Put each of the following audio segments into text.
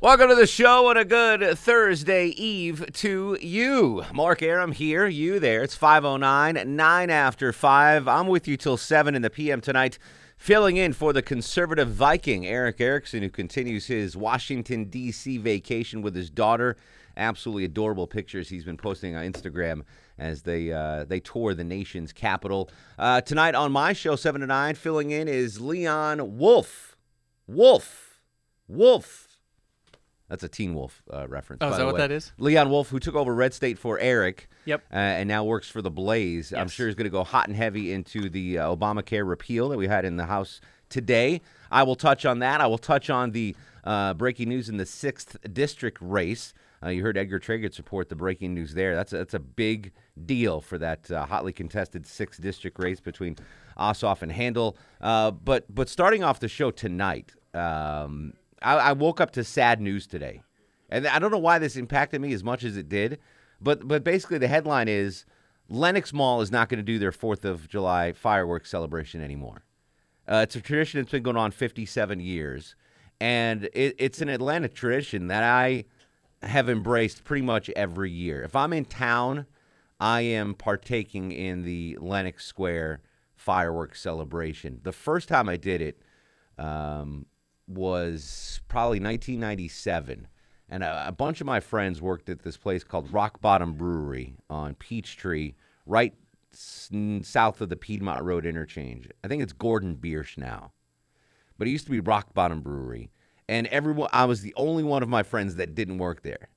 Welcome to the show and a good Thursday Eve to you. Mark Arum here, you there. It's 509, 9 after 5. I'm with you till 7 in the PM tonight, filling in for the conservative Viking, Eric Erickson, who continues his Washington, D.C. vacation with his daughter. Absolutely adorable pictures he's been posting on Instagram as they uh, they tour the nation's capital. Uh, tonight on my show, 7 to 9, filling in is Leon Wolf. Wolf. Wolf. That's a Teen Wolf uh, reference. Oh, by is that what way. that is? Leon Wolf, who took over Red State for Eric, Yep. uh, and now works for the Blaze. I'm sure he's going to go hot and heavy into the uh, Obamacare repeal that we had in the House today. I will touch on that. I will touch on the uh, breaking news in the sixth district race. Uh, you heard Edgar Trager support the breaking news there. That's a, that's a big deal for that uh, hotly contested sixth district race between Ossoff and Handel. Uh, but but starting off the show tonight, um, I, I woke up to sad news today. And I don't know why this impacted me as much as it did, but but basically the headline is Lenox Mall is not going to do their Fourth of July fireworks celebration anymore. Uh, it's a tradition that's been going on 57 years, and it, it's an Atlanta tradition that I have embraced pretty much every year. If I'm in town, I am partaking in the Lenox Square fireworks celebration. The first time I did it um, was probably 1997 and a, a bunch of my friends worked at this place called Rock Bottom Brewery on Peachtree, right s- south of the Piedmont Road interchange. I think it's Gordon Biersch now, but it used to be Rock Bottom Brewery, and everyone I was the only one of my friends that didn't work there,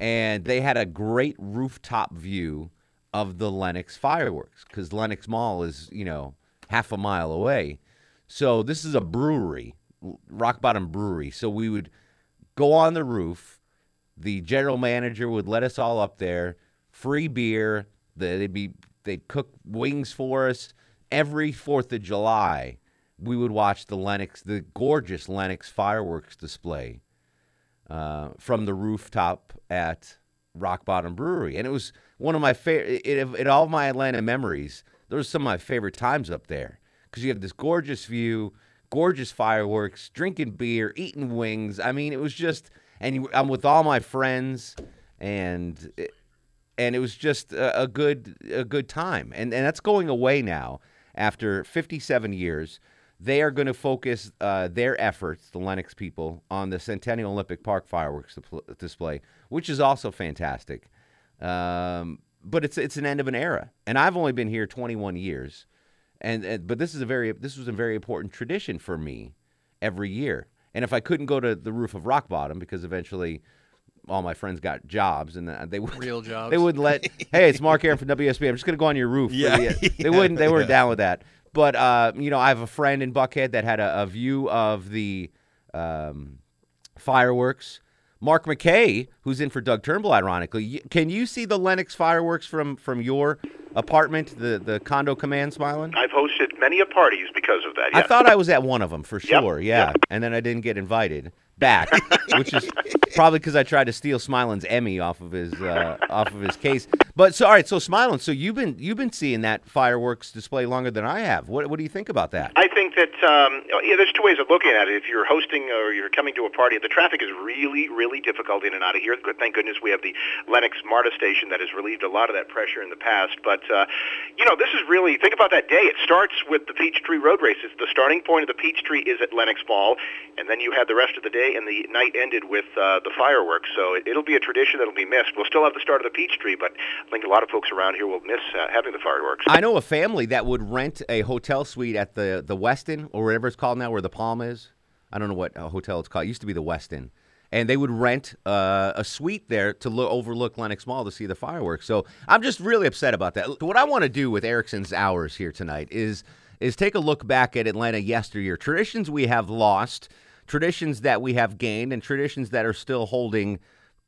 and they had a great rooftop view of the Lenox fireworks because Lenox Mall is you know half a mile away. So this is a brewery, Rock Bottom Brewery. So we would go on the roof. The general manager would let us all up there, free beer. They'd be they'd cook wings for us every Fourth of July. We would watch the Lenox, the gorgeous Lenox fireworks display uh, from the rooftop at Rock Bottom Brewery, and it was one of my favorite. In, all of my Atlanta memories, those are some of my favorite times up there because you have this gorgeous view, gorgeous fireworks, drinking beer, eating wings. I mean, it was just, and I'm with all my friends, and and it was just a, a good a good time, and and that's going away now after 57 years. They are going to focus uh, their efforts, the Lenox people, on the Centennial Olympic Park fireworks display, which is also fantastic. Um, but it's it's an end of an era, and I've only been here 21 years, and, and but this is a very this was a very important tradition for me every year. And if I couldn't go to the roof of Rock Bottom because eventually all my friends got jobs and uh, they would Real jobs. they wouldn't let. hey, it's Mark Arum from WSB. I'm just gonna go on your roof. Yeah, the- they wouldn't. They weren't yeah. down with that. But uh, you know, I have a friend in Buckhead that had a, a view of the um, fireworks. Mark McKay, who's in for Doug Turnbull, ironically, can you see the Lenox fireworks from from your apartment, the the condo command, smiling? I've hosted many a parties because of that. I thought I was at one of them for Yep, sure. Yeah, yep. and then I didn't get invited back, which is probably because I tried to steal Smilin's Emmy off of his uh, off of his case. But so all right, so Smiling, so you've been you've been seeing that fireworks display longer than I have. What what do you think about that? I think that um, yeah, there's two ways of looking at it. If you're hosting or you're coming to a party, the traffic is really, really difficult in and out of here. Thank goodness we have the Lenox MARTA station that has relieved a lot of that pressure in the past. But uh, you know, this is really think about that day. It starts with the Peachtree Road Race. It's the starting point of the Peachtree is at Lenox Mall, and then you have the rest of the day, and the night ended with uh, the fireworks. So it, it'll be a tradition that'll be missed. We'll still have the start of the Peachtree, but I think a lot of folks around here will miss uh, having the fireworks. I know a family that would rent a hotel suite at the the Westin or whatever it's called now, where the Palm is. I don't know what uh, hotel it's called. It used to be the Westin. And they would rent uh, a suite there to lo- overlook Lenox Mall to see the fireworks. So I'm just really upset about that. What I want to do with Erickson's hours here tonight is is take a look back at Atlanta yesteryear. Traditions we have lost, traditions that we have gained and traditions that are still holding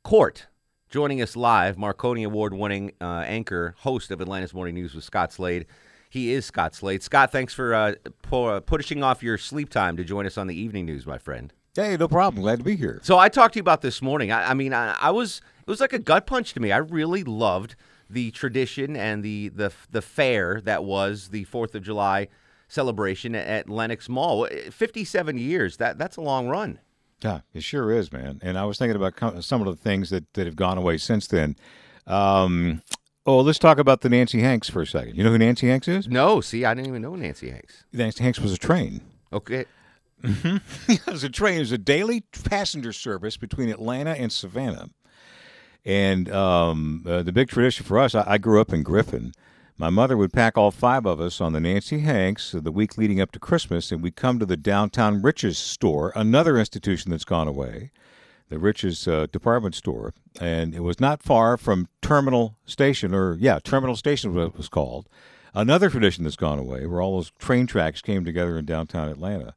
court. Joining us live, Marconi Award winning uh, anchor, host of Atlanta's Morning News with Scott Slade. He is Scott Slade. Scott, thanks for uh, pu- pushing off your sleep time to join us on the evening news, my friend. Hey, no problem. Glad to be here. So I talked to you about this morning. I, I mean, I, I was it was like a gut punch to me. I really loved the tradition and the the the fair that was the Fourth of July celebration at Lenox Mall. Fifty-seven years. That that's a long run. Yeah, it sure is, man. And I was thinking about some of the things that, that have gone away since then. Um, oh, let's talk about the Nancy Hanks for a second. You know who Nancy Hanks is? No, see, I didn't even know Nancy Hanks. Nancy Hanks was a train. Okay. it was a train. It was a daily passenger service between Atlanta and Savannah. And um, uh, the big tradition for us, I, I grew up in Griffin. My mother would pack all five of us on the Nancy Hanks the week leading up to Christmas, and we'd come to the downtown Rich's store, another institution that's gone away, the Rich's uh, department store. And it was not far from Terminal Station, or yeah, Terminal Station was what it was called. Another tradition that's gone away, where all those train tracks came together in downtown Atlanta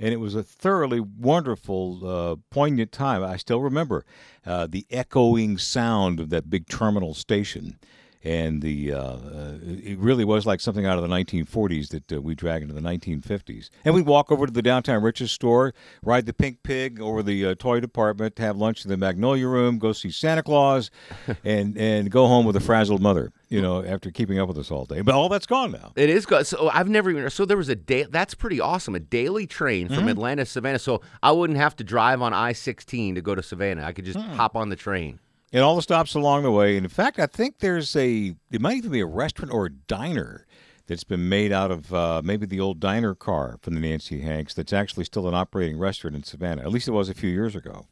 and it was a thoroughly wonderful, uh, poignant time. I still remember uh, the echoing sound of that big terminal station, and the uh, uh it really was like something out of the 1940s that uh, we drag into the 1950s. And we'd walk over to the downtown Rich's store, ride the Pink Pig over the uh, toy department, have lunch in the Magnolia Room, go see Santa Claus, and and go home with a frazzled mother. You know, after keeping up with us all day, but all that's gone now. It is gone. So I've never even. So there was a day. That's pretty awesome. A daily train from Atlanta to Savannah. So I wouldn't have to drive on I sixteen to go to Savannah. I could just hop on the train. And all the stops along the way. And in fact, I think there's a it might even be a restaurant or a diner that's been made out of uh, maybe the old diner car from the Nancy Hanks. That's actually still an operating restaurant in Savannah. At least it was a few years ago.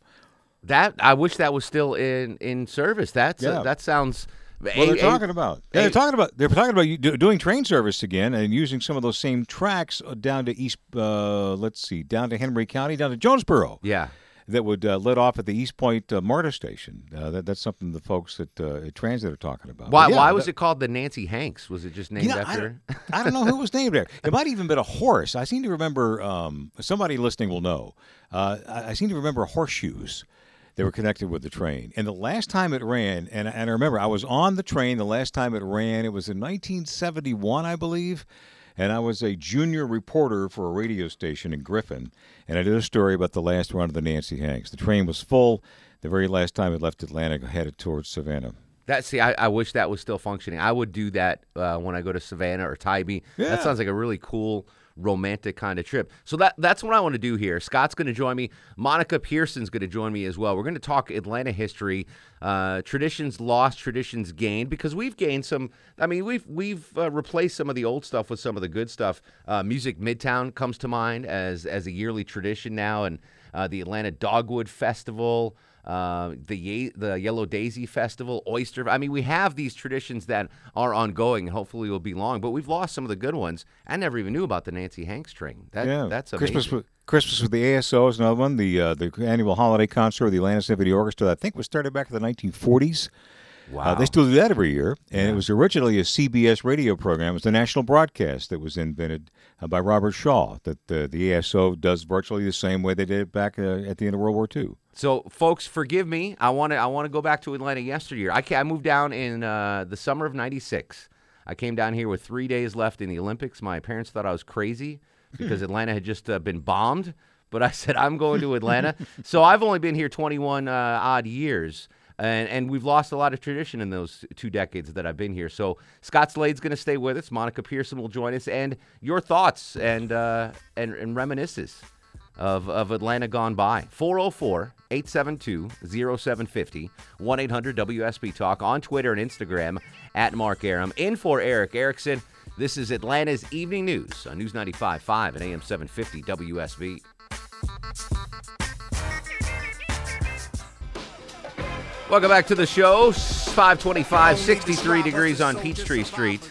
That I wish that was still in in service. That's uh, Yeah. that sounds. Well, they're talking about yeah, they're talking about they're talking about do, doing train service again and using some of those same tracks uh, down to East. Uh, let's see, down to Henry County, down to Jonesboro. Yeah. That would uh, let off at the East Point uh, MARTA station. Uh, that, that's something the folks at, uh, at Transit are talking about. Why yeah, why was that- it called the Nancy Hanks? Was it just named You know, I after? don't, I don't know who was named there. It might even been a horse. I seem to remember. Um, somebody listening will know. Uh, I, I seem to remember horseshoes. They were connected with the train. And the last time it ran, and, and I remember I was on the train the last time it ran. It was in 1971, I believe. And I was a junior reporter for a radio station in Griffin. And I did a story about the last run of the Nancy Hanks. The train was full. The very last time it left Atlanta, headed towards Savannah. That see, I, I wish that was still functioning. I would do that uh, when I go to Savannah or Tybee. Yeah. That sounds like a really cool, romantic kind of trip. So that that's what I want to do here. Scott's going to join me. Monica Pearson's going to join me as well. We're going to talk Atlanta history, uh, traditions lost, traditions gained, because we've gained some. I mean, we've we've uh, replaced some of the old stuff with some of the good stuff. Uh, Music Midtown comes to mind as as a yearly tradition now, and uh, the Atlanta Dogwood Festival uh, the Ye- the Yellow Daisy Festival, Oyster. I mean, we have these traditions that are ongoing, and hopefully will be long. But we've lost some of the good ones. I never even knew about the Nancy Hanks train. That yeah, that's amazing. Christmas with Christmas with the ASO is another one. The uh, the annual holiday concert with the Atlanta Symphony Orchestra. I think was started back in the 1940s. wow. Uh, they still do that every year, and it was originally a CBS radio program. It was the national broadcast that was invented uh, by Robert Shaw. That uh, the ASO does virtually the same way they did it back uh, at the end of World War II. So, folks, forgive me. I want to. I want to go back to Atlanta yesteryear. I, I moved down in uh, the summer of '96. I came down here with three days left in the Olympics. My parents thought I was crazy because Atlanta had just uh, been bombed. But I said I'm going to Atlanta. so I've only been here 21 uh, odd years. And, and we've lost a lot of tradition in those two decades that I've been here. So Scott Slade's going to stay with us. Monica Pearson will join us, and your thoughts and uh, and, and reminiscences of, of Atlanta gone by. 404 872 0750 1 800 WSB Talk on Twitter and Instagram at Mark Arum. In for Eric Erickson. This is Atlanta's Evening News on News 95.5 and AM 750 WSB. Welcome back to the show. 525, 63 degrees on Peachtree Street.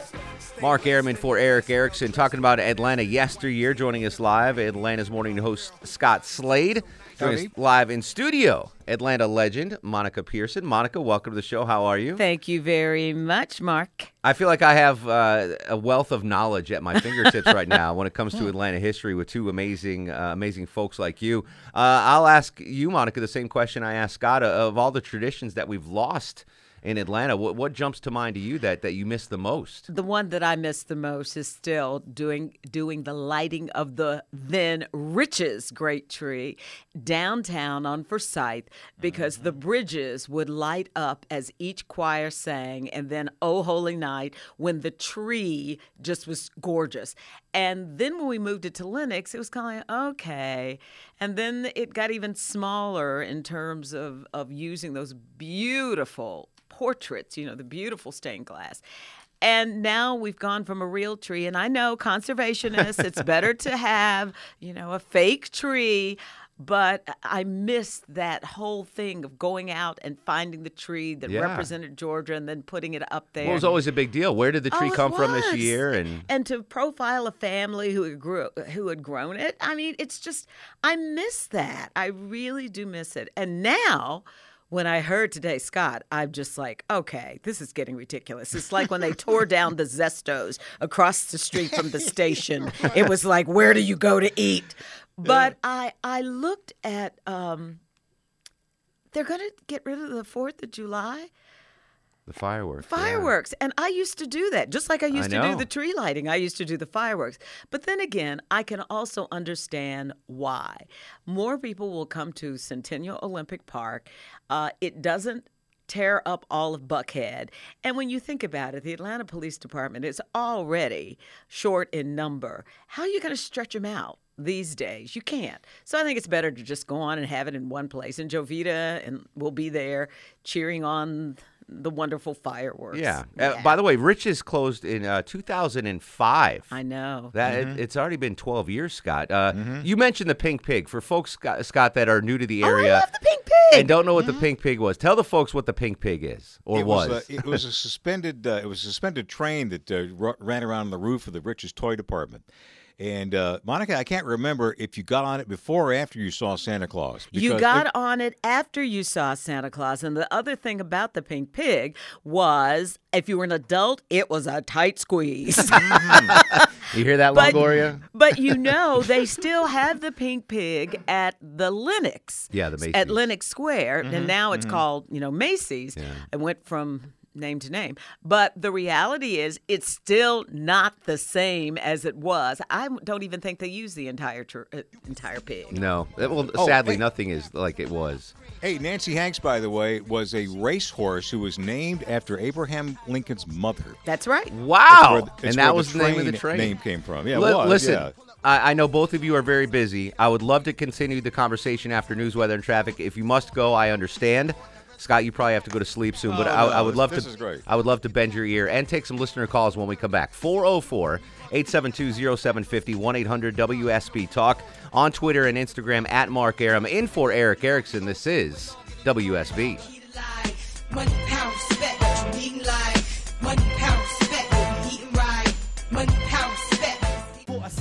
Mark Arum for Eric Erickson talking about Atlanta yesteryear. Joining us live, Atlanta's morning host Scott Slade. Joining us live in studio, Atlanta legend Monica Pearson. Monica, welcome to the show. How are you? Thank you very much, Mark. I feel like I have uh, a wealth of knowledge at my fingertips right now when it comes to Atlanta history with two amazing, uh, amazing folks like you. Uh, I'll ask you, Monica, the same question I asked Scott. Of all the traditions that we've lost in Atlanta. What, what jumps to mind to you that, that you miss the most? The one that I miss the most is still doing doing the lighting of the then Rich's great tree downtown on Forsyth because mm-hmm. the bridges would light up as each choir sang, and then Oh Holy Night when the tree just was gorgeous. And then when we moved it to Lenox, it was kind of like, okay. And then it got even smaller in terms of, of using those beautiful portraits, you know, the beautiful stained glass. And now we've gone from a real tree, and I know conservationists, it's better to have, you know, a fake tree but I missed that whole thing of going out and finding the tree that yeah. represented Georgia and then putting it up there. Well, it was always a big deal. Where did the oh, tree oh, come from this year? And and to profile a family who had grew who had grown it. I mean, it's just I miss that. I really do miss it. And now when I heard today, Scott, I'm just like, okay, this is getting ridiculous. It's like when they tore down the Zestos across the street from the station. It was like, where do you go to eat? But yeah. I I looked at um, they're going to get rid of the Fourth of July. The fireworks. Fireworks. Yeah. And I used to do that, just like I used I to do the tree lighting. I used to do the fireworks. But then again, I can also understand why. More people will come to Centennial Olympic Park. Uh, it doesn't tear up all of Buckhead. And when you think about it, the Atlanta Police Department is already short in number. How are you going to stretch them out? these days. You can't. So I think it's better to just go on and have it in one place. And Jovita and will be there cheering on the wonderful fireworks. Yeah. yeah. Uh, by the way, Rich's closed in uh, 2005. I know. That mm-hmm. it, it's already been 12 years, Scott. Uh, mm-hmm. You mentioned the Pink Pig. For folks, Scott, Scott, that are new to the area oh, I love the Pink Pig. and don't know what mm-hmm. the Pink Pig was, tell the folks what the Pink Pig is or it was. was. it was a suspended. Uh, it was a suspended train that uh, ran around on the roof of the Rich's toy department. And uh, Monica, I can't remember if you got on it before or after you saw Santa Claus. You got it, on it after you saw Santa Claus. And the other thing about the pink pig was if you were an adult, it was a tight squeeze. you hear that, but, Longoria? but you know, they still have the pink pig at the Lenox. Yeah, the Macy's. At Lenox Square. Mm-hmm, and now it's mm-hmm. called, you know, Macy's. Yeah. It went from name to name. But the reality is, it's still not the same as it was. I don't even think they use the entire tr- uh, entire pig. No, well, oh, sadly, hey. nothing is like it was. Hey, Nancy Hanks, by the way, was a racehorse who was named after Abraham Lincoln's mother. That's right. Wow, that's where, and that was the name of the train. Name came from. Yeah, L- was, listen. Yeah. I, I know both of you are very busy. I would love to continue the conversation after news, weather, and traffic. If you must go, I understand. Scott, you probably have to go to sleep soon, but oh, I, no, I, would love this to. Is great. I would love to bend your ear and take some listener calls when we come back. 404 872 0750 1 800 WSB Talk on Twitter and Instagram at Mark Arum. In for Eric Erickson, this is WSB.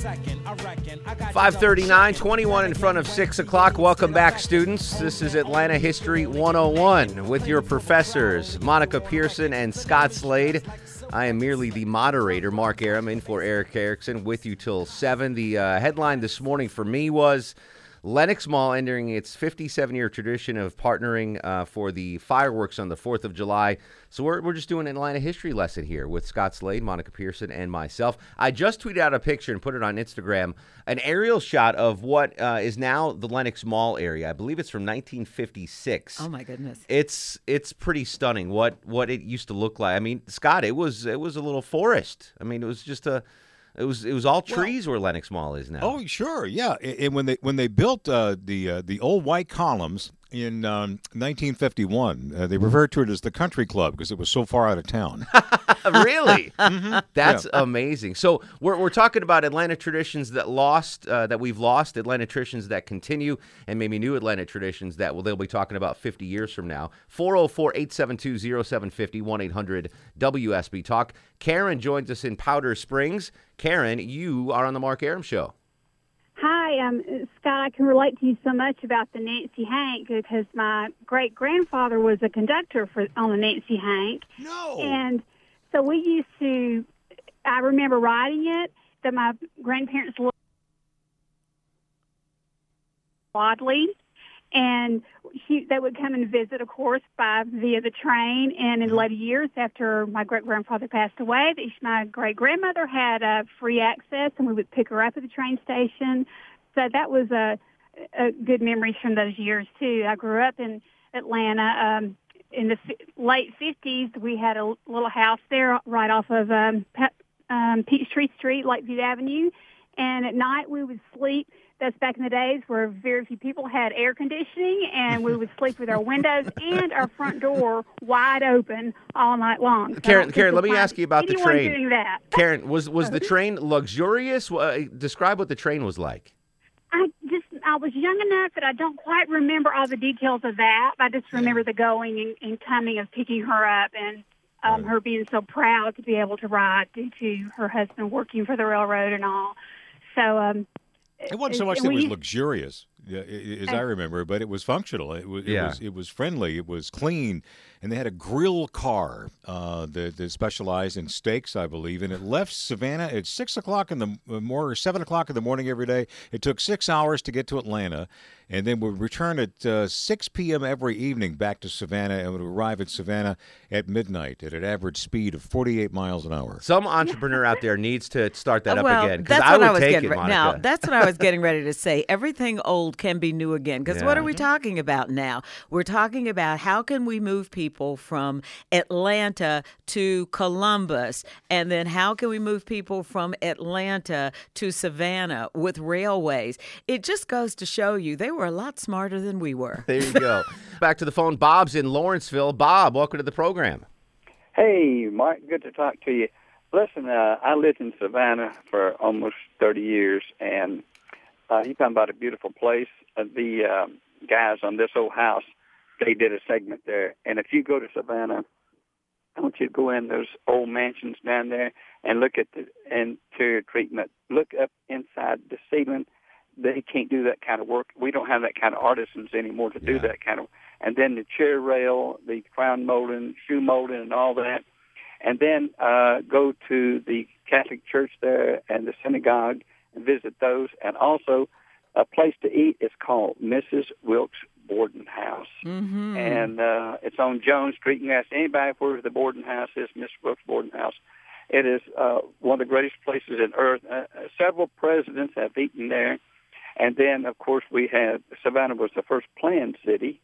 539, 21 in front of 6 o'clock. Welcome back, students. This is Atlanta History 101 with your professors, Monica Pearson and Scott Slade. I am merely the moderator, Mark Arum, in for Eric Erickson, with you till 7. The uh, headline this morning for me was Lenox Mall entering its 57 year tradition of partnering uh, for the fireworks on the 4th of July. So we're, we're just doing an Atlanta history lesson here with Scott Slade, Monica Pearson, and myself. I just tweeted out a picture and put it on Instagram an aerial shot of what uh, is now the Lenox Mall area. I believe it's from 1956. Oh my goodness. It's it's pretty stunning what what it used to look like. I mean, Scott, it was it was a little forest. I mean, it was just a it was it was all trees well, where Lenox Mall is now. Oh, sure, yeah. And when they when they built uh, the uh, the old white columns in um, 1951, uh, they referred to it as the Country Club because it was so far out of town. really? mm-hmm. That's yeah. amazing. So we're, we're talking about Atlanta traditions that lost, uh, that we've lost, Atlanta traditions that continue, and maybe new Atlanta traditions that well, they'll be talking about 50 years from now. 404 872 0750 1 800 WSB Talk. Karen joins us in Powder Springs. Karen, you are on the Mark Arum Show. Hi, um, Scott, I can relate to you so much about the Nancy Hank because my great grandfather was a conductor for on the Nancy Hank, No. and so we used to. I remember riding it. That my grandparents lived Wadley, and he, they would come and visit, of course, by via the train. And in later years, after my great grandfather passed away, my great grandmother had uh, free access, and we would pick her up at the train station. So that was a, a good memories from those years too. I grew up in Atlanta. Um, in the f- late fifties, we had a little house there right off of um, Pe- um, Peachtree Street, Lakeview Avenue, and at night we would sleep. That's back in the days where very few people had air conditioning, and we would sleep with our windows and our front door wide open all night long. So Karen, Karen, let me ask you about the train. Doing that. Karen, was was the train luxurious? Uh, describe what the train was like. I just I was young enough that I don't quite remember all the details of that. I just remember the going and, and coming of picking her up and um, her being so proud to be able to ride due to her husband working for the railroad and all. So um, It wasn't so much that it was luxurious, yeah, i- i- as I remember, but it was functional. It was, it Yeah. was, it was friendly. It was clean, and they had a grill car uh, that, that specialized in steaks, I believe. And it left Savannah at six o'clock in the uh, more or seven o'clock in the morning every day. It took six hours to get to Atlanta, and then would return at uh, six p.m. every evening back to Savannah, and would arrive at Savannah at midnight at an average speed of forty-eight miles an hour. Some entrepreneur out there needs to start that up again again. 'cause that's I would I was take it, ready. Now, that's what I was getting ready to say. Everything old can be new again. Because what are we talking about now? We're talking about how can we move people from Atlanta to Columbus, and then how can we move people from Atlanta to Savannah with railways? It just goes to show you they were a lot smarter than we were. There you go. Back to the phone. Bob's in Lawrenceville. Bob, welcome to the program. Hey, Mark, good to talk to you. Listen, uh, I lived in Savannah for almost 30 years, and uh, you talking about a beautiful place. Uh, the um, guys on this old house, they did a segment there. And if you go to Savannah, I want you to go in those old mansions down there and look at the interior treatment. Look up inside the ceiling. They can't do that kind of work. We don't have that kind of artisans anymore to do Yeah. that kind of. And then the chair rail, the crown molding, shoe molding, and all that. And then uh, go to the Catholic Church there and the synagogue and visit those. And also, a place to eat is called Mrs. Wilkes Borden House Mm-hmm. and uh, it's on Jones Street. You can ask anybody where the Borden House is, Miss Brooks Borden House. It is uh, one of the greatest places in earth. Uh, uh, several presidents have eaten there, and then of course we had Savannah was the first planned city.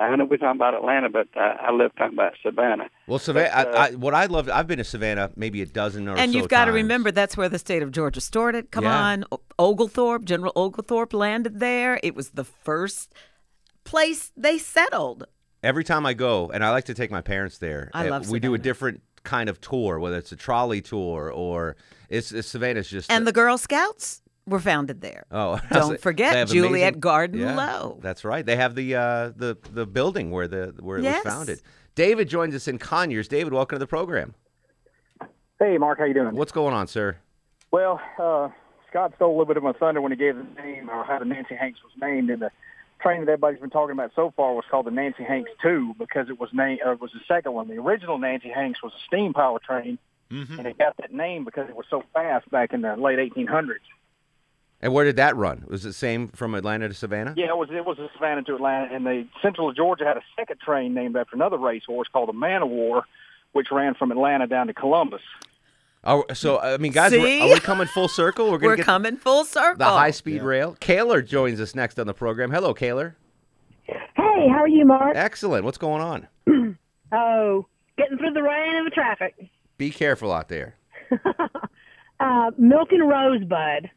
I know we're talking about Atlanta, but uh, I love talking about Savannah. Well, Savannah. But, uh, I, I, what I love, I've been to Savannah maybe a dozen or And so you've got to remember that's where the state of Georgia started. Come Yeah. on, O- Oglethorpe, General Oglethorpe landed there. It was the first place they settled. Every time I go, and I like to take my parents there. I uh, love We do a different kind of tour, whether it's a trolley tour or it's, it's Savannah's just. And the Girl Scouts were founded there. Oh, Don't they forget Juliet amazing- Garden yeah, Low. That's right. They have the uh, the the building where the where it Yes. was founded. David joins us in Conyers. David, welcome to the program. Hey, Mark, how you doing? What's going on, sir? Well, uh, Scott stole a little bit of my thunder when he gave the name or how the Nancy Hanks was named, in the train that everybody's been talking about so far was called the Nancy Hanks Two because it was named uh, was the second one. The original Nancy Hanks was a steam power train, and it got that name because it was so fast back in the late 1800s. And where did that run? Was it the same from Atlanta to Savannah? Yeah, it was it was a Savannah to Atlanta, and the Central of Georgia had a second train named after another racehorse called the Man of War, which ran from Atlanta down to Columbus. Oh, so I mean, guys, we're- are we coming full circle? We're We're get coming full circle. the high speed rail. Kaler joins us next on the program. Hello, Kaler. Hey, how are you, Mark? Excellent. What's going on? Oh, getting through the rain and the traffic. Be careful out there. Uh, Milk and Rosebud.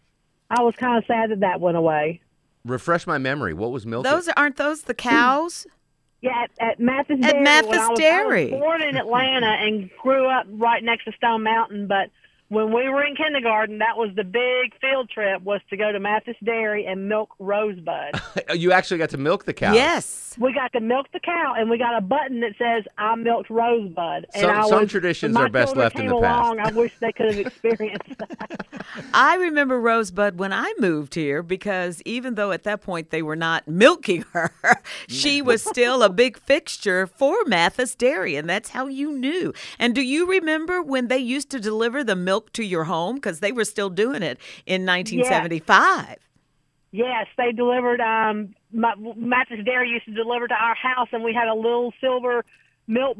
I was kind of sad that that went away. Refresh my memory. What was milk? Those aren't those the cows? Yeah, at, at Mathis At Dairy. Mathis when I was, Dairy. I was born in Atlanta and grew up right next to Stone Mountain, but when we were in kindergarten, that was the big field trip was to go to Mathis Dairy and milk Rosebud. you actually got to milk the cow. Yes. we got to milk the cow, and we got a button that says "I milked Rosebud." And Some- I some was, traditions are best children left in came the past. I wish they could have experienced that. I remember Rosebud when I moved here because even though at that point they were not milking her, she was still a big fixture for Mathis Dairy, and that's how you knew. And do you remember when they used to deliver the milk to your home? Because they were still doing it in 1975. Yes, they delivered. Um, my, Mathis Dairy used to deliver to our house, and we had a little silver milk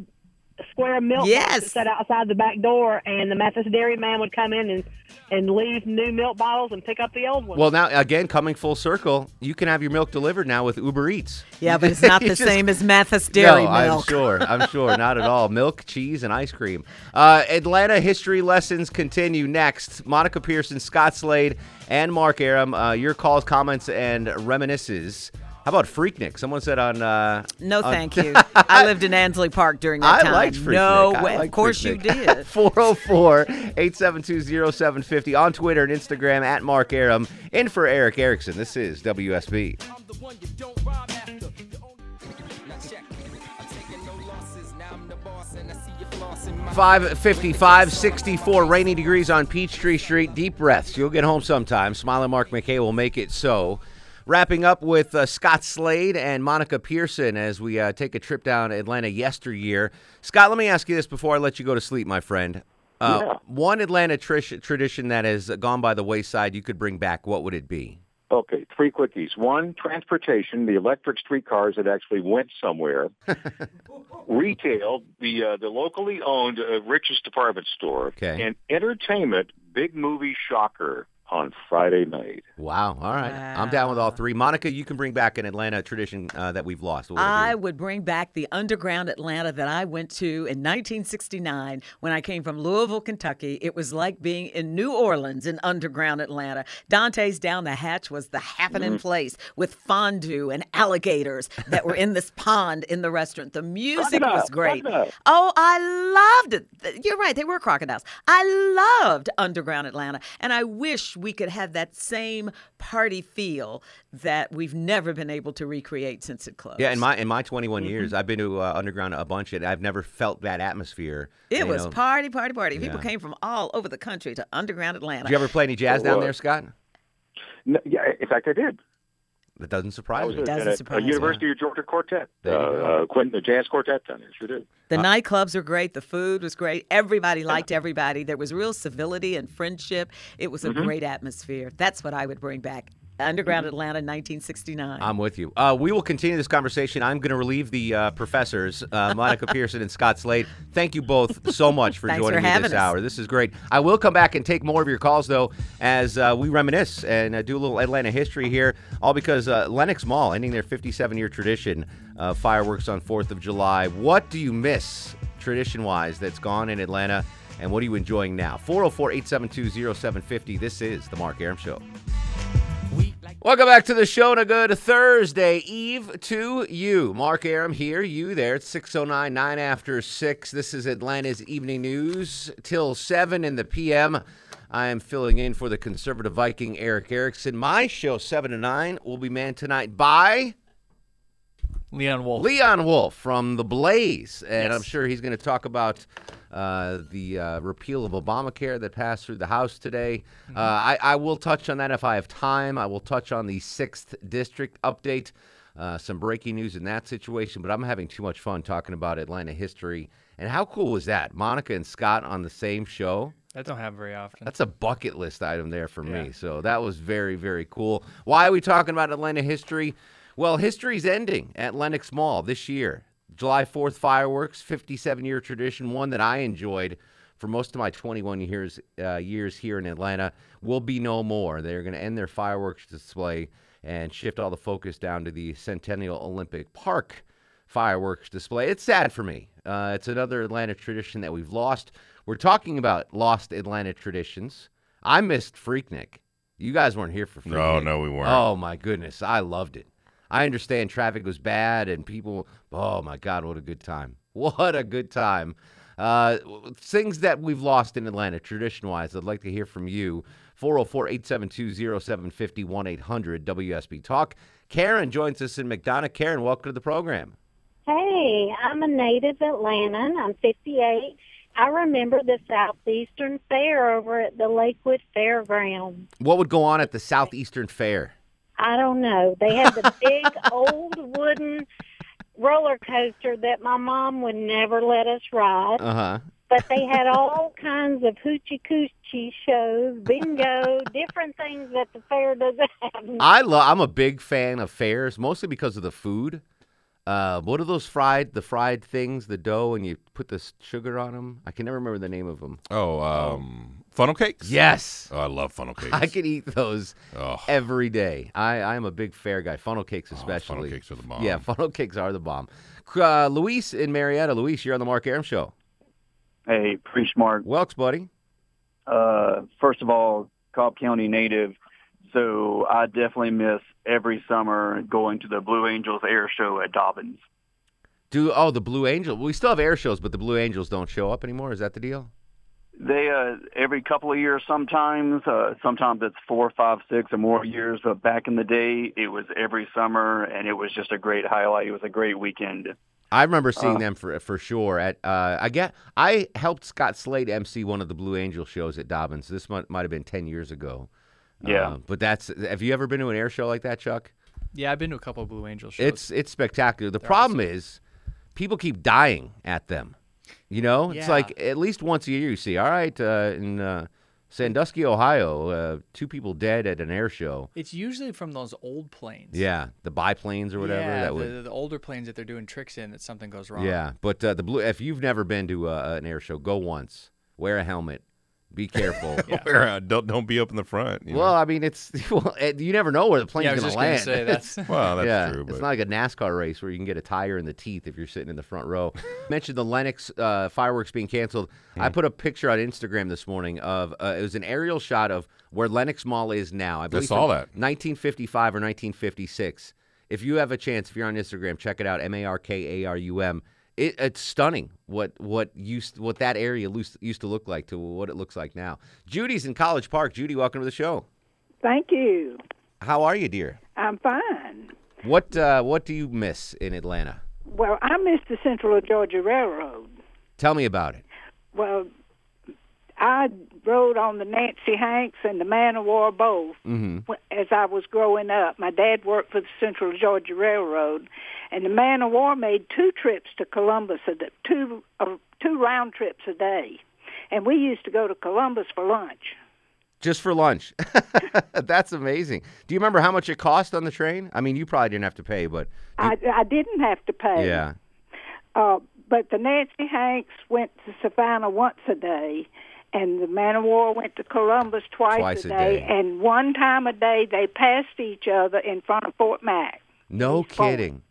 square milk box Yes. that sat outside the back door, and the Mathis Dairy man would come in and and leave new milk bottles and pick up the old ones. Well, now again, coming full circle, you can have your milk delivered now with Uber Eats. Yeah, but it's not You the just- same as Mathis Dairy no, I'm sure. I'm sure. Not at all. Milk, cheese, and ice cream. Uh, Atlanta history lessons continue next. Monica Pearson, Scott Slade, and Mark Arum. Uh, your calls, comments, and reminisces. How about Freaknik? Someone said on. Uh, No, on- thank you. I lived in Ansley Park during that time. I time. liked Freaknik. no way. Of course you did. 404 872 0750 on Twitter and Instagram at Mark Arum. In for Eric Erickson. This is WSB. I'm the one you don't rob after. The Now check. I'm taking no losses. Now I'm the boss and I see you flossing my 555, 64, rainy degrees on Peachtree Street. Deep breaths. You'll get home sometime. Smiling Mark McKay will make it so. Wrapping up with uh, Scott Slade and Monica Pearson as we uh, take a trip down Atlanta yesteryear. Scott, let me ask you this before I let you go to sleep, my friend. Uh, Yeah. One Atlanta trish- tradition that has gone by the wayside you could bring back, what would it be? Okay, three quickies. One, transportation, the electric streetcars that actually went somewhere. Retail, the uh, the locally owned uh, Rich's department store. Okay. And entertainment, big movie shocker on Friday night. Wow. All right. I'm down with all three. Monica, you can bring back an Atlanta tradition uh, that we've lost. What would it? I would bring back the underground Atlanta that I went to in 1969 when I came from Louisville, Kentucky. It was like being in New Orleans in underground Atlanta. Dante's Down the Hatch was the happening place with fondue and alligators that were in this pond in the restaurant. The music was great. crocodile. Oh, I loved it. You're right, they were crocodiles. I loved underground Atlanta, and I wish we could have that same party feel that we've never been able to recreate since it closed. Yeah, in my in my 21 Mm-hmm. years, I've been to uh, underground a bunch, and I've never felt that atmosphere. It was know. party, party, party. People came from all over the country to underground Atlanta. Did you ever play any jazz Oh, down there, Scott? No, yeah, in fact, I did. That doesn't surprise me. at Doesn't a, surprise a me. University of Georgia quartet, There you uh, go. uh, Quentin, the jazz quartet down there. Sure did. The nightclubs were great. The food was great. Everybody liked everybody. There was real civility and friendship. It was a Mm-hmm. great atmosphere. That's what I would bring back. Underground Atlanta, 1969. I'm with you. Uh, we will continue this conversation. I'm going to relieve the uh, professors, uh, Monica Pearson and Scott Slade. Thank you both so much for joining for me this us. hour. This is great. I will come back and take more of your calls, though, as uh, we reminisce and uh, do a little Atlanta history here, all because uh, Lenox Mall ending their 57 year tradition of fireworks on 4th of July. What do you miss tradition wise that's gone in Atlanta? And what are you enjoying now? 404 872 0750. This is The Mark Arum Show. Welcome back to the show and a good Thursday Eve to you. Mark Arum here, you there. It's 609, 9 after 6. This is Atlanta's Evening News till 7 in the p.m. I am filling in for the conservative Viking Eric Erickson. My show, 7 to 9, will be manned tonight by Leon Wolf. Leon Wolf from The Blaze. And I'm sure he's going to talk about uh, the uh, repeal of Obamacare that passed through the House today. Uh, I, I will touch on that if I have time. I will touch on the 6th District update, uh, some breaking news in that situation. But I'm having too much fun talking about Atlanta history. And how cool was that? Monica and Scott on the same show. That don't happen very often. That's a bucket list item there for me. So that was very, very cool. Why are we talking about Atlanta history? Well, history's ending at Lenox Mall this year. July 4th fireworks, 57 year tradition, one that I enjoyed for most of my 21 years uh, years here in Atlanta, will be no more. They're going to end their fireworks display and shift all the focus down to the Centennial Olympic Park fireworks display. It's sad for me. Uh, it's another Atlanta tradition that we've lost. We're talking about lost Atlanta traditions. I missed Freaknik. You guys weren't here for Freaknik. No, no, we weren't. Oh my goodness, I loved it. I understand traffic was bad and people. Oh my God, what a good time! What a good time! Uh, things that we've lost in Atlanta, tradition wise, I'd like to hear from you. 404 872 0750 1 800 WSB Talk. Karen joins us in McDonough. Karen, welcome to the program. Hey, I'm a native Atlantan. I'm 58. I remember the Southeastern Fair over at the Lakewood Fairgrounds. What would go on at the Southeastern Fair? I don't know. They had the big old wooden roller coaster that my mom would never let us ride. Uh huh. But they had all kinds of hoochie coochie shows, bingo, different things that the fair doesn't have. I love. I'm a big fan of fairs, mostly because of the food. Uh, what are those fried? The fried things, the dough, and you put the sugar on them. I can never remember the name of them. Oh, um, funnel cakes. Yes, Oh, I love funnel cakes. I could eat those Oh. every day. I I'm a big fair guy. Funnel cakes, Oh, especially. funnel cakes are the bomb. Yeah, funnel cakes are the bomb. Uh, Luis in Marietta. Luis, you're on the Mark Arum Show. Hey, preach Mark. Welks, buddy. Uh, first of all, Cobb County native, so I definitely miss every summer going to the Blue Angels Air Show at Dobbins. Do oh the Blue Angel? We still have air shows, but the Blue Angels don't show up anymore. Is that the deal? They uh, every couple of years, sometimes, uh, sometimes it's four, five, six, or more years. But back in the day, it was every summer, and it was just a great highlight. It was a great weekend. I remember seeing Uh, them for for sure. At uh, I get I helped Scott Slade MC one of the Blue Angel shows at Dobbins. This might might have been ten years ago. Yeah. Uh, but that's have you ever been to an air show like that, Chuck? Yeah, I've been to a couple of Blue Angel shows. It's it's spectacular. The problem is people keep dying at them. You know, it's like at least once a year you see. All right, uh, in uh, Sandusky, Ohio, uh, two people dead at an air show. It's usually from those old planes. Yeah, the biplanes or whatever. Yeah, that the, would. the older planes that they're doing tricks in that something goes wrong. Yeah, but uh, the blue. If you've never been to uh, an air show, go once. Wear a helmet. Be careful. Where, uh, don't don't be up in the front. you know? Well, I mean, it's well, it- you never know where the plane's Yeah, going to just gonna land. say, that's- It's- Well, that's yeah, true, It's not like a NASCAR race where you can get a tire in the teeth if you're sitting in the front row. mentioned the Lenox uh, fireworks being canceled. Hmm. I put a picture on Instagram this morning of uh, it was an aerial shot of where Lenox Mall is now. I believe saw that. 1955 or 1956. If you have a chance, if you're on Instagram, check it out. M A R K A R U M. It, it's stunning what what used what that area used, used to look like to what it looks like now. Judy's in College Park. Judy, welcome to the show. Thank you. How are you, dear? I'm fine. What uh, what do you miss in Atlanta? Well, I miss the Central Georgia Railroad. Tell me about it. Well, I rode on the Nancy Hanks and the Man of War both Mm-hmm. as I was growing up. My dad worked for the Central Georgia Railroad, and the Man of War made two trips to Columbus, a two uh, two round trips a day, and we used to go to Columbus for lunch. Just for lunch. That's amazing. Do you remember how much it cost on the train? I mean, you probably didn't have to pay, but I, I didn't have to pay. yeah. Uh, but the Nancy Hanks went to Savannah once a day, and the Man of War went to Columbus twice, Twice a, a day, day. And one time a day, they passed each other in front of Fort Mac. No kidding.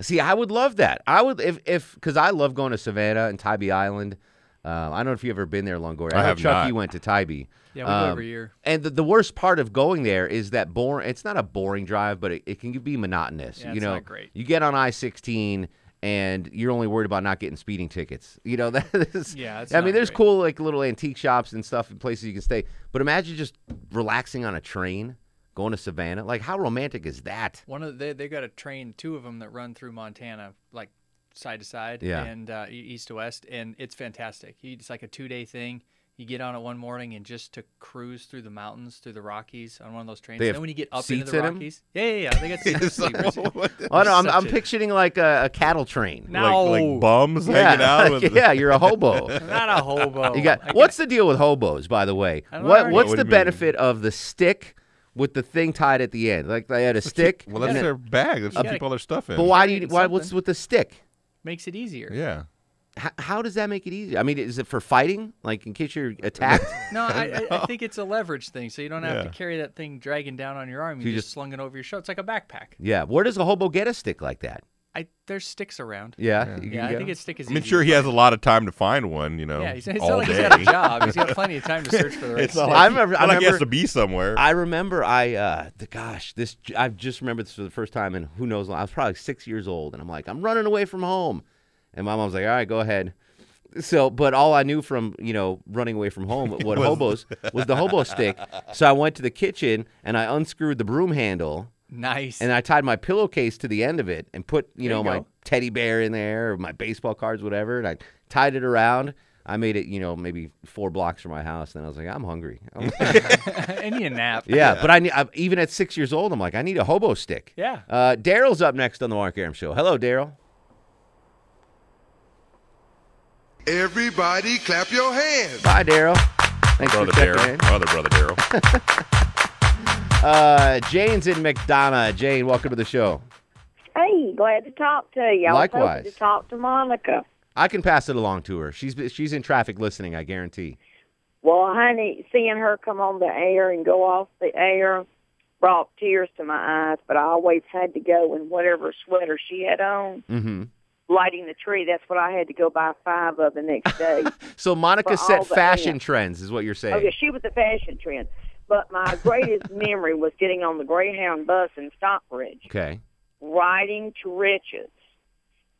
See, I would love that. I would if if because I love going to Savannah and Tybee Island. Uh, I don't know if you've ever been there, Longoria. I know have Chuck, not. you went to Tybee. Yeah, we go every year. And the, the worst part of going there is that boring. It's not a boring drive, but it, it can be monotonous. Yeah, you it's know, not great. you get on I sixteen. And you're only worried about not getting speeding tickets. You know that is. Yeah, it's I mean, there's great. cool like little antique shops and stuff and places you can stay. But imagine just relaxing on a train, going to Savannah. Like, how romantic is that? One of the, they they got a train, two of them that run through Montana, like side to side Yeah. and uh, east to west, and it's fantastic. It's like a two day thing. You get on it one morning and just to cruise through the mountains, through the Rockies on one of those trains. They And have then when you get up into seats the in 'em? Rockies, yeah, yeah, yeah, they got seats. sleepers. Oh, no, I'm, Such I'm a- picturing like a, a cattle train. No. Like, like bums yeah, hanging out. With yeah, you're a hobo. Not a hobo. You got I get- what's the deal with hobos, by the way? What know. what's What the you mean? benefit of the stick with the thing tied at the end? Like they had a stick. Well, that's their bag. That's what gotta- keep all their stuff in. But why do you? Why? What's with the stick? makes it easier. Yeah. How, how does that make it easier? I mean, is it for fighting? Like in case you're attacked? No, I, I, I think it's a leverage thing, so you don't have Yeah. to carry that thing dragging down on your arm. You, You just, just- slung it over your shoulder. It's like a backpack. yeah. Where does a hobo get a stick like that? I there's sticks around. Yeah. Yeah. Yeah, I get think 'em? his stick is. I'm easy sure, to he has a lot of time to find one. You know, Yeah, he's, it's all not like day. he's got a job. He's got plenty of time to search for the right It's not stick. like, I remember- I not like he has remember- to be somewhere. I remember I uh the gosh this I just remembered this for the first time and who knows I was probably six years old and I'm like I'm running away from home and my mom's like all right go ahead So, but all I knew from you know running away from home, what Was- hobos was the hobo stick. So I went to the kitchen and I unscrewed the broom handle. Nice. And I tied my pillowcase to the end of it and put you There know you my go. teddy bear in there or my baseball cards, whatever. And I tied it around. I made it, you know, maybe four blocks from my house. And I was like, I'm hungry. I need a nap. Yeah, but I, need, I even at six years old, I'm like, I need a hobo stick. Yeah. Uh, Daryl's up next on the Mark Arum Show. Hello, Daryl. Everybody clap your hands. Bye, Daryl. Thanks brother for checking Daryl. in. Other brother Daryl. Uh, Jane's in McDonough. Jane, welcome to the show. Hey, glad to talk to you. I was hoping Likewise. to talk to Monica. I can pass it along to her. She's she's in traffic listening. I guarantee. Well, honey, seeing her come on the air and go off the air brought tears to my eyes, but I always had to go in whatever sweater she had on, Mm-hmm. lighting the tree. That's what I had to go buy five of the next day. So Monica set fashion trends, is what you're saying. Oh, yeah, she was a fashion trend. But my greatest memory was getting on the Greyhound bus in Stockbridge. Okay. riding to Rich's,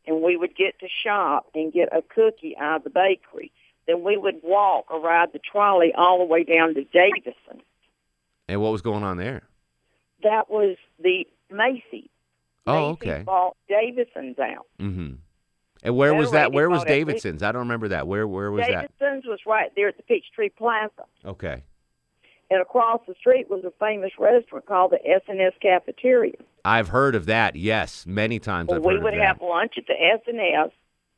and we would get to shop and get a cookie out of the bakery. Then we would walk or ride the trolley all the way down to Davison. And what was going on there? That was the Macy's. Oh, Macy's okay. bought Davison's out. Mm-hmm. And where was that? Where was bought it. We- Davidson's? I don't remember that. Where where was that? Davison's was right there at the Peachtree Plaza. Okay. And across the street was a famous restaurant called the S&S Cafeteria. I've heard of that. Yes, many times Well, we would have lunch at the S and S.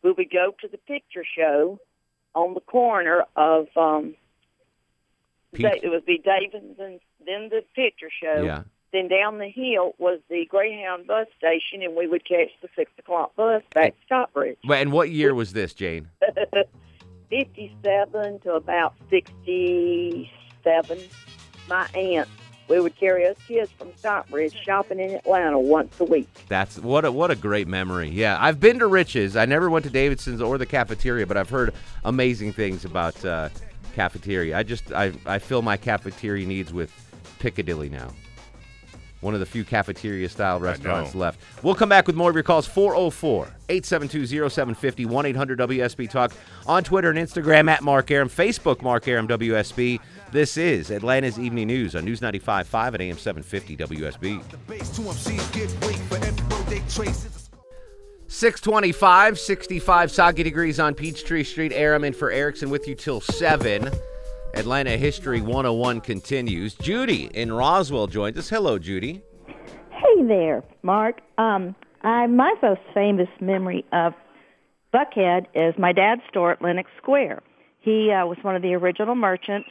We would go to the picture show on the corner of um. Da- it would be Davidson's, then the picture show. Yeah. Then down the hill was the Greyhound bus station, and we would catch the six o'clock bus back to Stockbridge. And what year was this, Jane? Fifty-seven to about sixty-seven. My aunt, we would carry us kids from Stockbridge shopping in Atlanta once a week. That's what a what a great memory. Yeah, I've been to Rich's. I never went to Davidson's or the cafeteria, but I've heard amazing things about uh, cafeteria. I just I I fill my cafeteria needs with Piccadilly now. One of the few cafeteria style restaurants left. We'll come back with more of your calls 404 872 0750 1 800 WSB Talk on Twitter and Instagram at Mark Arum, Facebook Mark Arum WSB. This is Atlanta's Evening News on News 95.5 at AM 750 WSB. Bass two MCs get weight for every birthday trace. 625, 65 soggy degrees on Peachtree Street. Arum in for Erickson with you till 7. Atlanta History 101 continues. Judy in Roswell joins us. Hello, Judy. Hey there, Mark. Um, I my most famous memory of Buckhead is my dad's store at Lenox Square. He uh, was one of the original merchants.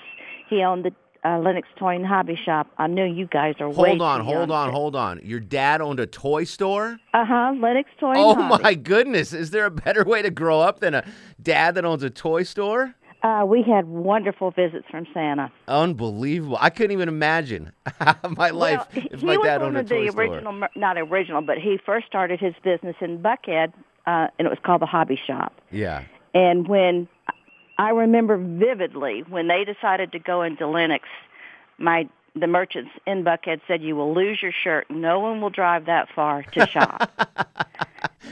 He owned the uh, Lenox Toy and Hobby Shop. I know you guys are Hold on, hold on, hold on. Your dad owned a toy store? Uh huh. Lenox Toy and Oh Hobby. my goodness. Is there a better way to grow up than a dad that owns a toy store? Uh, we had wonderful visits from Santa. Unbelievable. I couldn't even imagine my life well, if my dad owned a toy store. He was one of the original, not original, but he first started his business in Buckhead, uh, and it was called the Hobby Shop. Yeah. And when I remember vividly when they decided to go into Lenox, my the merchants in Buckhead said, "You will lose your shirt. No one will drive that far to shop."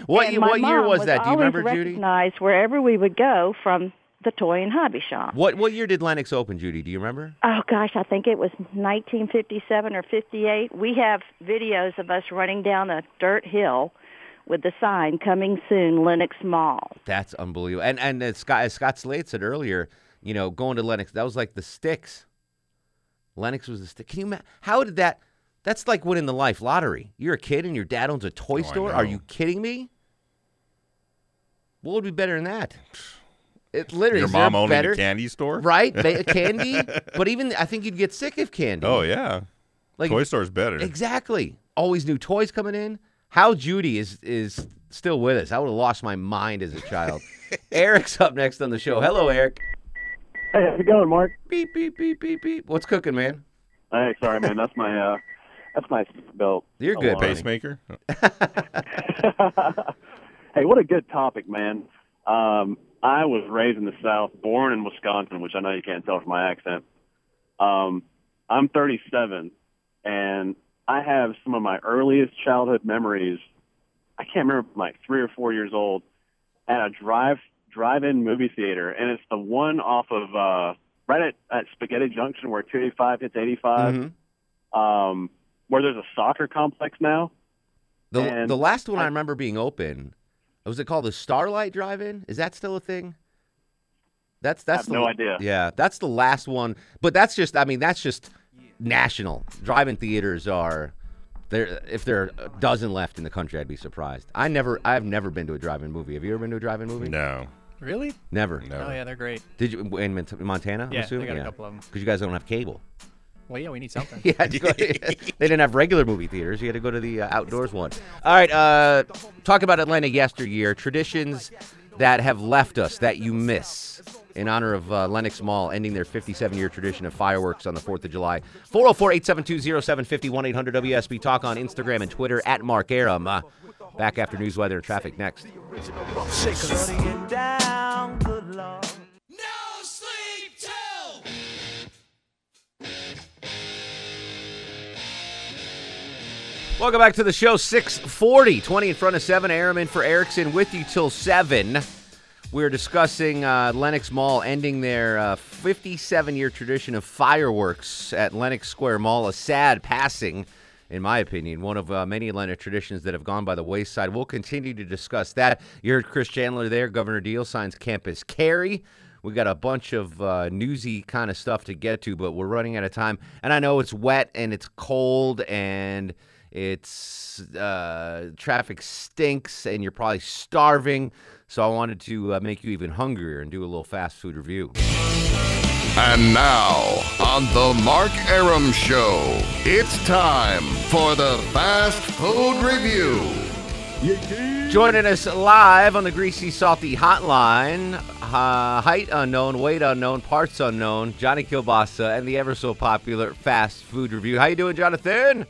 What, And what year mom was that? Do you remember, Judy? recognized wherever we would go from the toy and hobby shop. What what year did Lenox open, Judy? Do you remember? Oh gosh, I think it was 1957 or 58. We have videos of us running down a dirt hill with the sign "Coming soon, Lenox Mall." That's unbelievable. And and as Scott, as Scott Slade said earlier, you know, going to Lenox, that was like the sticks. Lenox was the stick. Can you imagine? How did that? That's like winning the life lottery. You're a kid and your dad owns a toy Oh, store. Are you kidding me? What would be better than that? It literally Your is mom owning better, a candy store? right? Ba- candy, but even I think you'd get sick of candy. Oh yeah. Like- Toy store's better. Exactly. Always new toys coming in. How Judy is is still with us. I would have lost my mind as a child. Eric's up next on the show. Hello, Eric. Hey, how's it going, Mark? Beep beep beep beep beep. What's cooking, man? Hey, sorry, man. That's my uh, that's my belt. You're good, buddy. Pacemaker. hey, what a good topic, man. Um, I was raised in the South, born in Wisconsin, which I know you can't tell from my accent. Um, I'm 37, and I have some of my earliest childhood memories. I can't remember, like three or four years old, at a drive drive-in movie theater, and it's the one off of uh, right at, at Spaghetti Junction where 285 hits 85, Mm-hmm. um, where there's a soccer complex now. The And the last one I, remember being open, was it called the Starlight Drive-In? Is that still a thing? That's that's have the, no idea. Yeah, that's the last one. But that's just I mean that's just national. Drive-in theaters are there. If there are a dozen left in the country, I'd be surprised. I never I've never been to a drive-in movie. Have you ever been to a drive-in movie? No. Really? Never. Oh yeah, they're great. Did you in Mont- Montana? I'm Yeah, they assuming? got a couple of 'em. Because you guys don't have cable. Well, yeah, we need something. Yeah, go- they didn't have regular movie theaters. You had to go to the uh, outdoors one. All right, uh, talk about Atlanta yesteryear. Traditions that have left us that you miss in honor of uh, Lenox Mall ending their 57 year tradition of fireworks on the 4th of July. 404 872 0750 800 WSB. Talk on Instagram and Twitter at Mark Arum. Uh, back after news, weather, and traffic next. Welcome back to the show. 640, 20 in front of 7. Arum in for Erickson with you till 7. We're discussing uh, Lenox Mall ending their 57 year tradition of fireworks at Lenox Square Mall. A sad passing, in my opinion, one of uh, many Atlanta traditions that have gone by the wayside. We'll continue to discuss that. You heard Chris Chandler there. Governor Deal signs Campus Carry. We got a bunch of uh, newsy kind of stuff to get to, but we're running out of time. And I know it's wet and it's cold and it's uh, traffic stinks and you're probably starving. So I wanted to uh, make you even hungrier and do a little fast food review. And now, on the Mark Arum Show, it's time for the Fast Food Review. Joining us live on the Greasy Salty Hotline, uh, height unknown, weight unknown, parts unknown, Johnny Kilbasa, and the ever so popular Fast Food Review. How you doing, Jonathan?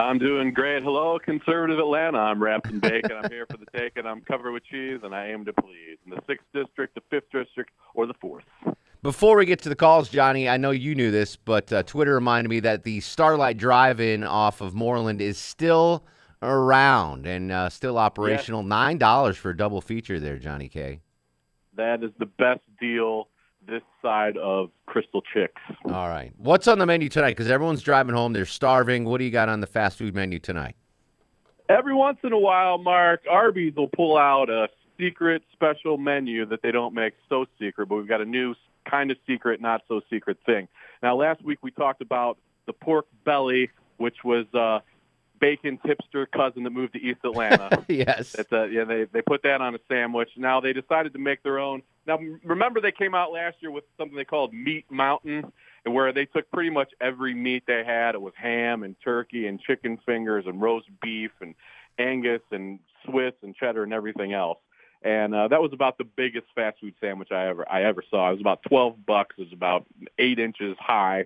I'm doing great. Hello, conservative Atlanta. I'm wrapped in bacon. I'm here for the take, and I'm covered with cheese, and I aim to please. In the sixth district, the fifth district, or the fourth. Before we get to the calls, Johnny, I know you knew this, but uh, Twitter reminded me that the Starlight Drive-In off of Moreland is still around and uh, still operational. Nine dollars for a double feature there, Johnny K. That is the best deal this side of Crystal Chicks. All right, what's on the menu tonight? Because everyone's driving home, they're starving. What do you got on the fast food menu tonight? Every once in a while, Mark, Arby's will pull out a secret special menu that they don't make so secret, but we've got a new kind of secret, not so secret thing. Now, last week we talked about the pork belly, which was uh, Bacon's hipster cousin that moved to East Atlanta. yes. It's a, yeah, they they put that on a sandwich. Now they decided to make their own. Now remember they came out last year with something they called Meat Mountain, and where they took pretty much every meat they had. It was ham and turkey and chicken fingers and roast beef and Angus and Swiss and cheddar and everything else. And uh, that was about the biggest fast food sandwich I ever I ever saw. It was about twelve bucks. It was about eight inches high.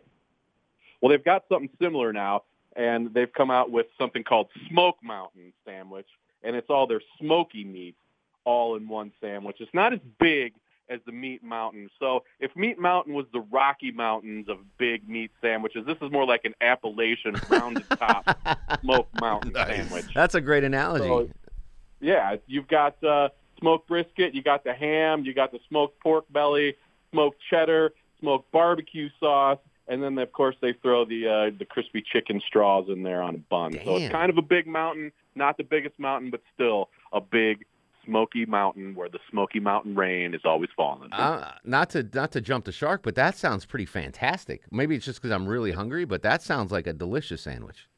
Well, they've got something similar now, and they've come out with something called Smoke Mountain sandwich, and it's all their smoky meats all in one sandwich. It's not as big as the Meat Mountain. So if Meat Mountain was the Rocky Mountains of big meat sandwiches, this is more like an Appalachian rounded top Smoke Mountain sandwich. That's a great analogy. So, yeah, you've got uh, smoked brisket, you got the ham, you got the smoked pork belly, smoked cheddar, smoked barbecue sauce, and then of course they throw the uh, the crispy chicken straws in there on a bun. So it's kind of a big mountain, not the biggest mountain, but still a big smoky mountain where the Smoky Mountain rain is always falling. Uh, not to not to jump the shark, but that sounds pretty fantastic. Maybe it's just because I'm really hungry, but that sounds like a delicious sandwich.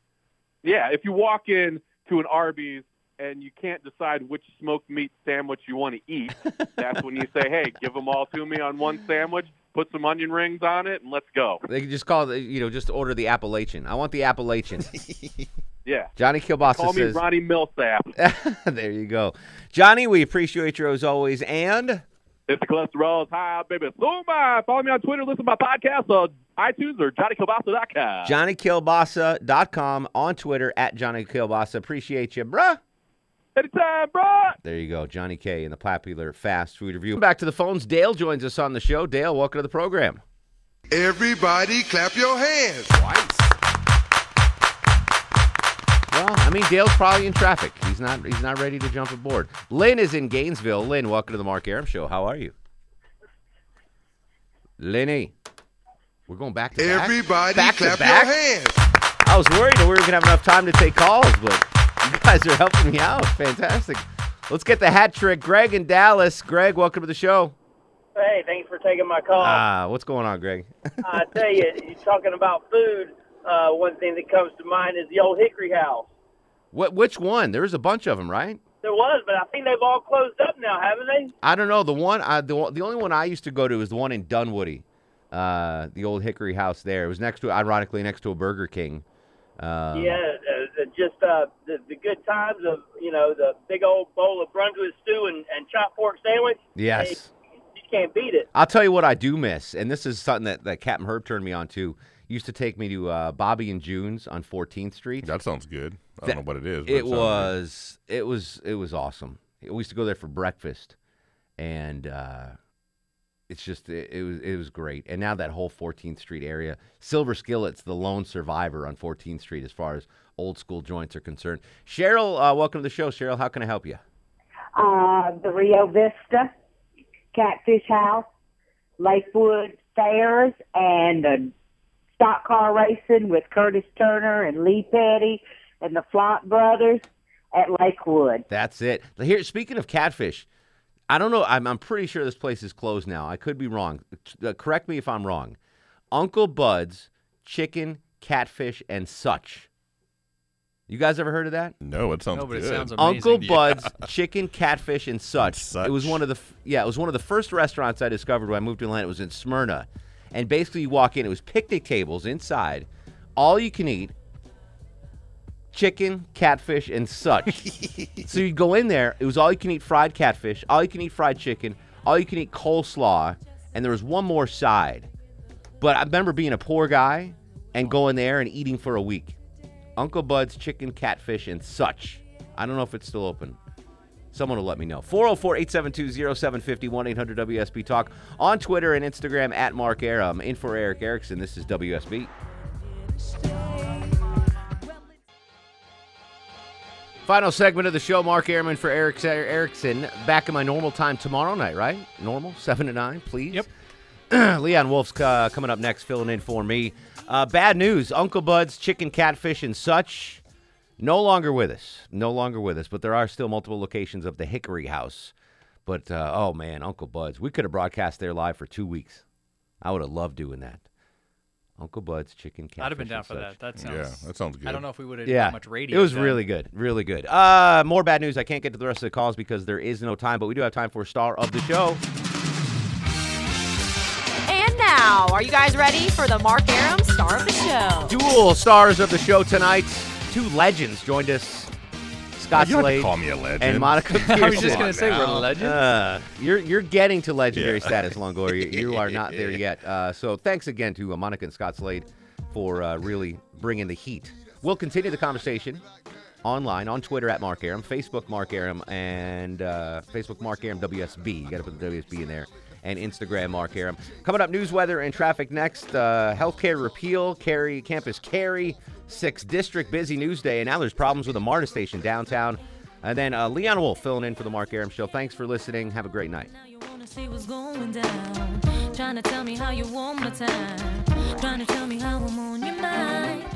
Yeah, if you walk in to an Arby's and you can't decide which smoked meat sandwich you want to eat, that's when you say, "Hey, give them all to me on one sandwich. Put some onion rings on it, and let's go." They can just call it, you know, just order the Appalachian. I want the Appalachian. Yeah. Johnny Kilbasa Call me says. Ronnie Milsap. there you go, Johnny. We appreciate you as always, and If the cholesterol is high, baby, so am Follow me on Twitter. Listen to my podcast on iTunes or JohnnyKilbasa.com. JohnnyKilbasa.com on Twitter at Johnny Kilbasa. Appreciate you, bruh. Anytime, bruh. There you go, Johnny K in the popular fast food review. Back to the phones. Dale joins us on the show. Dale, welcome to the program. Everybody clap your hands. Well, I mean, Dale's probably in traffic. He's not. He's not ready to jump aboard. Lynn is in Gainesville. Lynn, welcome to the Mark Arum Show. How are you, Lenny? We're going back to back. Everybody back clap to back. your hands. I was worried that we were gonna have enough time to take calls, but you guys are helping me out. Fantastic. Let's get the hat trick. Greg in Dallas. Greg, welcome to the show. Hey, thanks for taking my call. Ah, what's going on, Greg? I tell you, you're talking about food. Uh, one thing that comes to mind is the old Hickory House. What? Which one? There's a bunch of them, right? There was, but I think they've all closed up now, haven't they? I don't know. The one, I, the, the only one I used to go to is the one in Dunwoody, uh, the old Hickory House. There, it was next to, ironically, next to a Burger King. Um, yeah, uh, uh, just uh, the, the good times of you know the big old bowl of Brunswick stew and, and chopped pork sandwich. Yes. Hey, you can't beat it. I'll tell you what I do miss, and this is something that, that Captain Herb turned me on to. Used to take me to uh, Bobby and June's on 14th Street. That sounds good. I don't know what it is. But It sounds good. was it was it was awesome. We used to go there for breakfast, and uh, it's just it, it was it was great. And now that whole 14th Street area, Silver Skillet's the lone survivor on 14th Street as far as old school joints are concerned. Cheryl, uh, welcome to the show. Cheryl, how can I help you? uh, the Rio Vista Catfish House, Lakewood Fairs, and the stock car racing with Curtis Turner and Lee Petty and the Flock brothers at Lakewood. That's it. Here, speaking of catfish, I don't know. I'm, I'm pretty sure this place is closed now. I could be wrong. Uh, correct me if I'm wrong. Uncle Bud's Chicken, Catfish, and Such. You guys ever heard of that? No, it sounds No, but it sounds amazing. Uncle Yeah. Bud's Chicken, Catfish, and Such. Such. It was one of the f- yeah, it was one of the first restaurants I discovered when I moved to Atlanta. It was in Smyrna, and basically you walk in, it was picnic tables inside, all you can eat, chicken, catfish, and such. so you go in there, it was all you can eat fried catfish, all you can eat fried chicken, all you can eat coleslaw, and there was one more side. But I remember being a poor guy and going there and eating for a week. Uncle Bud's chicken, catfish, and such. I don't know if it's still open. Someone will let me know. 404 872 0750 1 800 WSB Talk on Twitter and Instagram at Mark Arum. In for Erick Erickson. This is WSB. Final segment of the show. Mark Arum for Erick Erickson. Back in my normal time tomorrow night, right? Normal, 7 to 9, please. Yep. Leon Wolf's uh, coming up next, filling in for me. Uh, bad news Uncle Bud's Chicken, Catfish, and such. No longer with us. No longer with us. But there are still multiple locations of the Hickory House. But, uh, oh man, Uncle Bud's. We could have broadcast there live for two weeks. I would have loved doing that. Uncle Bud's Chicken, Catfish. I'd have been down for such. that. That sounds. Yeah, that sounds good. I don't know if we would have Yeah, done much radio. it was then. really good, really good. Uh, more bad news. I can't get to the rest of the calls because there is no time, but we do have time for a star of the show. And now, are you guys ready for the Mark Arum star of the show? Dual stars of the show tonight. Two legends joined us. Scott You don't have to Slade call me a legend. and Monica I was just gonna say, we're now. legends. Uh, you're you're getting to legendary Yeah. status, Longoria. You are not there yet. Uh, so thanks again to uh, Monica and Scott Slade for uh, really bringing the heat. We'll continue the conversation online on Twitter at Mark Arum, Facebook Mark Arum, and uh, Facebook Mark Arum WSB. You got to put the WSB in there. And Instagram Mark Arum. Coming up, news, weather, and traffic next. Uh, healthcare repeal, carry campus carry, sixth district busy news day, and now there's problems with the MARTA station downtown. And then uh, Leon Wolf filling in for the Mark Arum show. Thanks for listening. Have a great night. Trying to tell me how you want my time. Trying to tell me how I'm on your mind.